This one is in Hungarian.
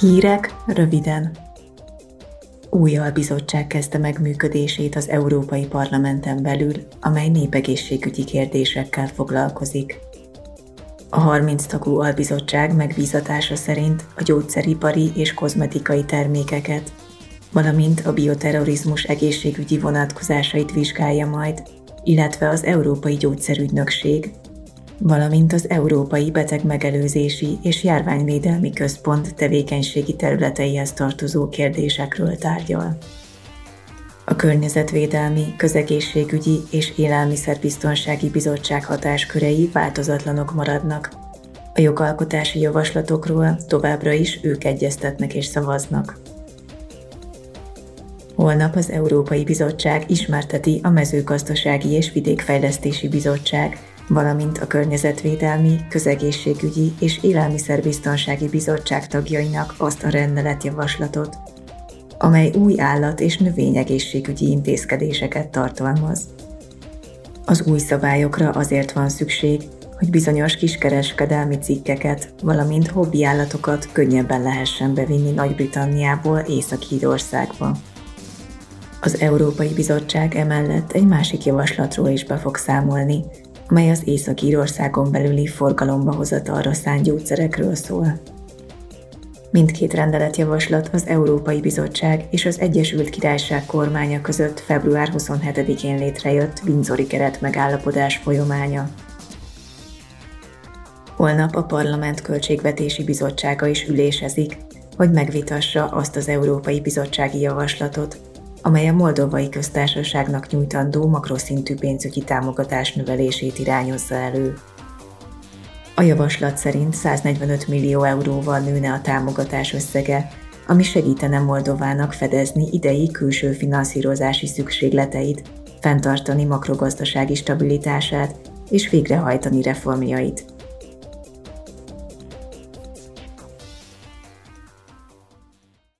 Hírek röviden. Új albizottság kezdte meg működését az Európai Parlamenten belül, amely népegészségügyi kérdésekkel foglalkozik. A 30 tagú albizottság megbízatása szerint a gyógyszeripari és kozmetikai termékeket, valamint a bioterrorizmus egészségügyi vonatkozásait vizsgálja majd, illetve az Európai Gyógyszerügynökség, valamint az Európai Betegmegelőzési és Járványvédelmi Központ tevékenységi területeihez tartozó kérdésekről tárgyal. A Környezetvédelmi, Közegészségügyi és Élelmiszerbiztonsági Bizottság hatáskörei változatlanok maradnak. A jogalkotási javaslatokról továbbra is ők egyeztetnek és szavaznak. Holnap az Európai Bizottság ismerteti a Mezőgazdasági és Vidékfejlesztési Bizottság valamint a Környezetvédelmi, Közegészségügyi és Élelmiszerbiztonsági Bizottság tagjainak azt a rendeletjavaslatot, amely új állat- és növényegészségügyi intézkedéseket tartalmaz. Az új szabályokra azért van szükség, hogy bizonyos kiskereskedelmi cikkeket, valamint hobbi állatokat könnyebben lehessen bevinni Nagy-Britanniából Észak-Hídországba. Az Európai Bizottság emellett egy másik javaslatról is be fog számolni, mely az Észak-Írországon belüli forgalomba hozatalra szánt gyógyszerekről szól. Mindkét rendeletjavaslat az Európai Bizottság és az Egyesült Királyság kormánya között február 27-én létrejött Windsori keret megállapodás folyamánya. Holnap a Parlament Költségvetési Bizottsága is ülésezik, hogy megvitassa azt az Európai Bizottsági Javaslatot, amely a Moldovai Köztársaságnak nyújtandó makroszintű pénzügyi támogatás növelését irányozza elő. A javaslat szerint 145 millió euróval nőne a támogatás összege, ami segítene Moldovának fedezni idei külső finanszírozási szükségleteit, fenntartani makrogazdasági stabilitását és végrehajtani reformjait.